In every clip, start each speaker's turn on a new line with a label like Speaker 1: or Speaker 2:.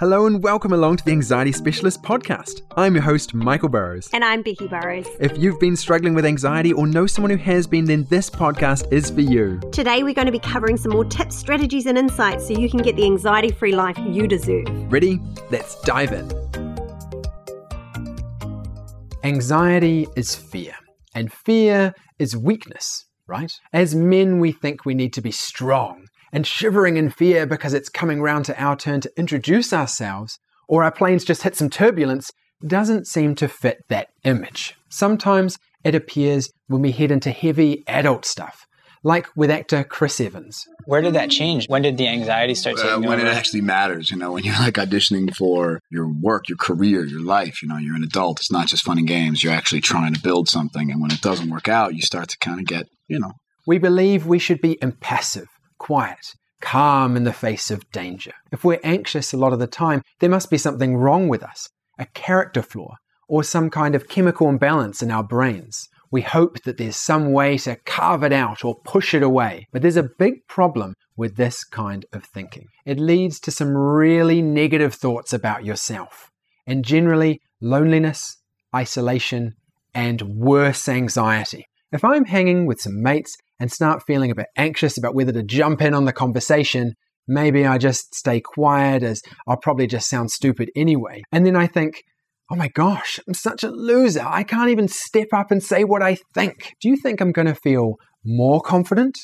Speaker 1: Hello and welcome along to the Anxiety Specialist podcast. I'm your host, Michael Burrows.
Speaker 2: And I'm Becky Burrows.
Speaker 1: If you've been struggling with anxiety or know someone who has been, then this podcast is for you.
Speaker 2: Today, we're going to be covering some more tips, strategies, and insights so you can get the anxiety free life you deserve.
Speaker 1: Ready? Let's dive in. Anxiety is fear, and fear is weakness, right? As men, we think we need to be strong and shivering in fear because it's coming round to our turn to introduce ourselves, or our planes just hit some turbulence, doesn't seem to fit that image. Sometimes it appears when we head into heavy adult stuff, like with actor Chris Evans.
Speaker 3: Where did that change? When did the anxiety start
Speaker 4: Uh,
Speaker 3: taking
Speaker 4: when it actually matters, you know, when you're like auditioning for your work, your career, your life, you know, you're an adult. It's not just fun and games. You're actually trying to build something. And when it doesn't work out, you start to kind of get, you know,
Speaker 1: We believe we should be impassive, quiet, calm in the face of danger. If we're anxious a lot of the time, there must be something wrong with us, a character flaw, or some kind of chemical imbalance in our brains. We hope that there's some way to carve it out or push it away. But there's a big problem with this kind of thinking. It leads to some really negative thoughts about yourself, and generally loneliness, isolation, and worse anxiety. If I'm hanging with some mates and start feeling a bit anxious about whether to jump in on the conversation, maybe I just stay quiet as I'll probably just sound stupid anyway. And then I think, oh my gosh, I'm such a loser. I can't even step up and say what I think. Do you think I'm going to feel more confident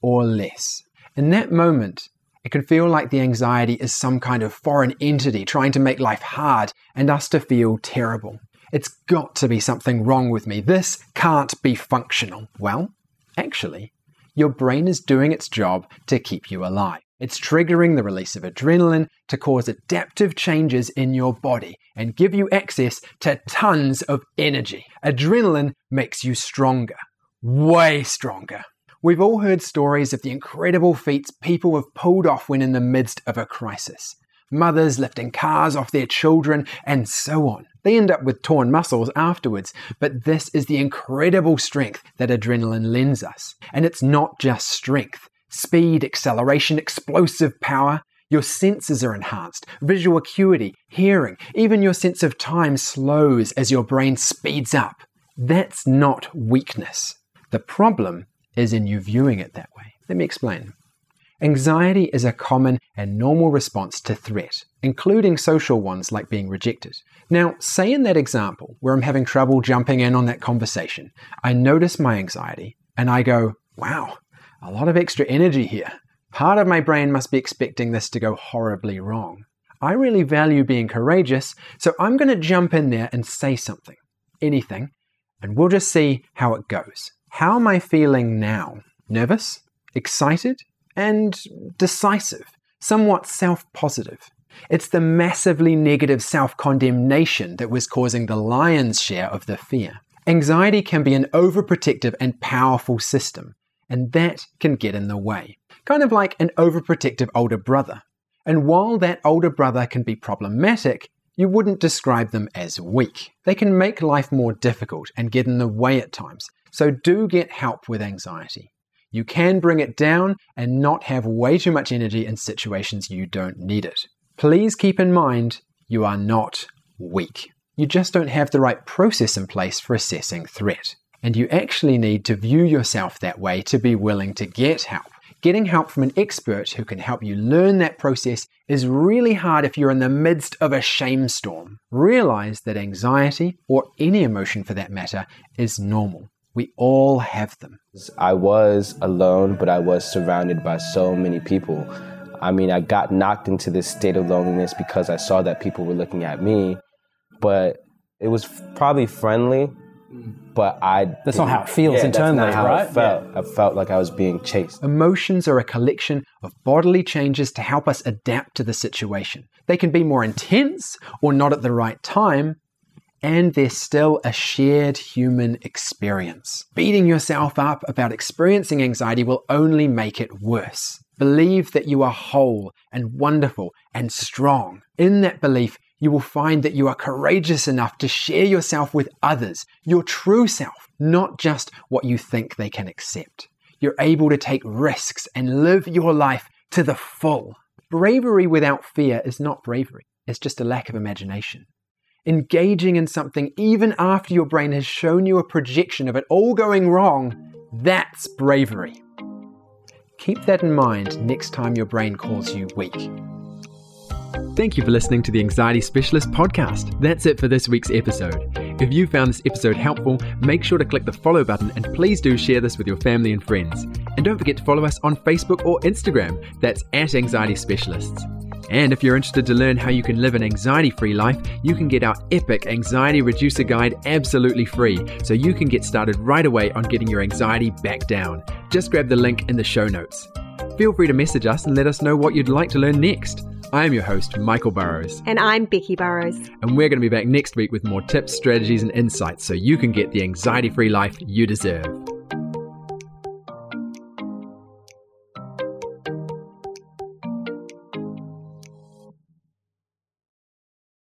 Speaker 1: or less? In that moment, it can feel like the anxiety is some kind of foreign entity trying to make life hard and us to feel terrible. It's got to be something wrong with me. This can't be functional. Well, actually, your brain is doing its job to keep you alive. It's triggering the release of adrenaline to cause adaptive changes in your body and give you access to tons of energy. Adrenaline makes you stronger, way stronger. We've all heard stories of the incredible feats people have pulled off when in the midst of a crisis. Mothers lifting cars off their children, and so on. They end up with torn muscles afterwards, but this is the incredible strength that adrenaline lends us. And it's not just strength speed, acceleration, explosive power. Your senses are enhanced, visual acuity, hearing, even your sense of time slows as your brain speeds up. That's not weakness. The problem is in you viewing it that way. Let me explain. Anxiety is a common and normal response to threat, including social ones like being rejected. Now, say in that example where I'm having trouble jumping in on that conversation, I notice my anxiety and I go, wow, a lot of extra energy here. Part of my brain must be expecting this to go horribly wrong. I really value being courageous, so I'm going to jump in there and say something, anything, and we'll just see how it goes. How am I feeling now? Nervous? Excited? And decisive? Somewhat self positive? It's the massively negative self condemnation that was causing the lion's share of the fear. Anxiety can be an overprotective and powerful system, and that can get in the way. Kind of like an overprotective older brother. And while that older brother can be problematic, you wouldn't describe them as weak. They can make life more difficult and get in the way at times, so do get help with anxiety. You can bring it down and not have way too much energy in situations you don't need it. Please keep in mind you are not weak. You just don't have the right process in place for assessing threat. And you actually need to view yourself that way to be willing to get help. Getting help from an expert who can help you learn that process is really hard if you're in the midst of a shame storm. Realize that anxiety, or any emotion for that matter, is normal. We all have them.
Speaker 5: I was alone, but I was surrounded by so many people. I mean, I got knocked into this state of loneliness because I saw that people were looking at me, but it was probably friendly. But I
Speaker 6: That's not how it feels
Speaker 5: yeah,
Speaker 6: internally,
Speaker 5: that's not how
Speaker 6: right?
Speaker 5: It felt. I felt like I was being chased.
Speaker 1: Emotions are a collection of bodily changes to help us adapt to the situation. They can be more intense or not at the right time, and they're still a shared human experience. Beating yourself up about experiencing anxiety will only make it worse. Believe that you are whole and wonderful and strong. In that belief, you will find that you are courageous enough to share yourself with others, your true self, not just what you think they can accept. You're able to take risks and live your life to the full. Bravery without fear is not bravery, it's just a lack of imagination. Engaging in something even after your brain has shown you a projection of it all going wrong, that's bravery. Keep that in mind next time your brain calls you weak. Thank you for listening to the Anxiety Specialist podcast. That's it for this week's episode. If you found this episode helpful, make sure to click the follow button and please do share this with your family and friends. And don't forget to follow us on Facebook or Instagram. That's at Anxiety Specialists. And if you're interested to learn how you can live an anxiety free life, you can get our epic anxiety reducer guide absolutely free so you can get started right away on getting your anxiety back down. Just grab the link in the show notes. Feel free to message us and let us know what you'd like to learn next. I am your host, Michael Burrows.
Speaker 2: And I'm Becky Burrows.
Speaker 1: And we're going to be back next week with more tips, strategies, and insights so you can get the anxiety free life you deserve.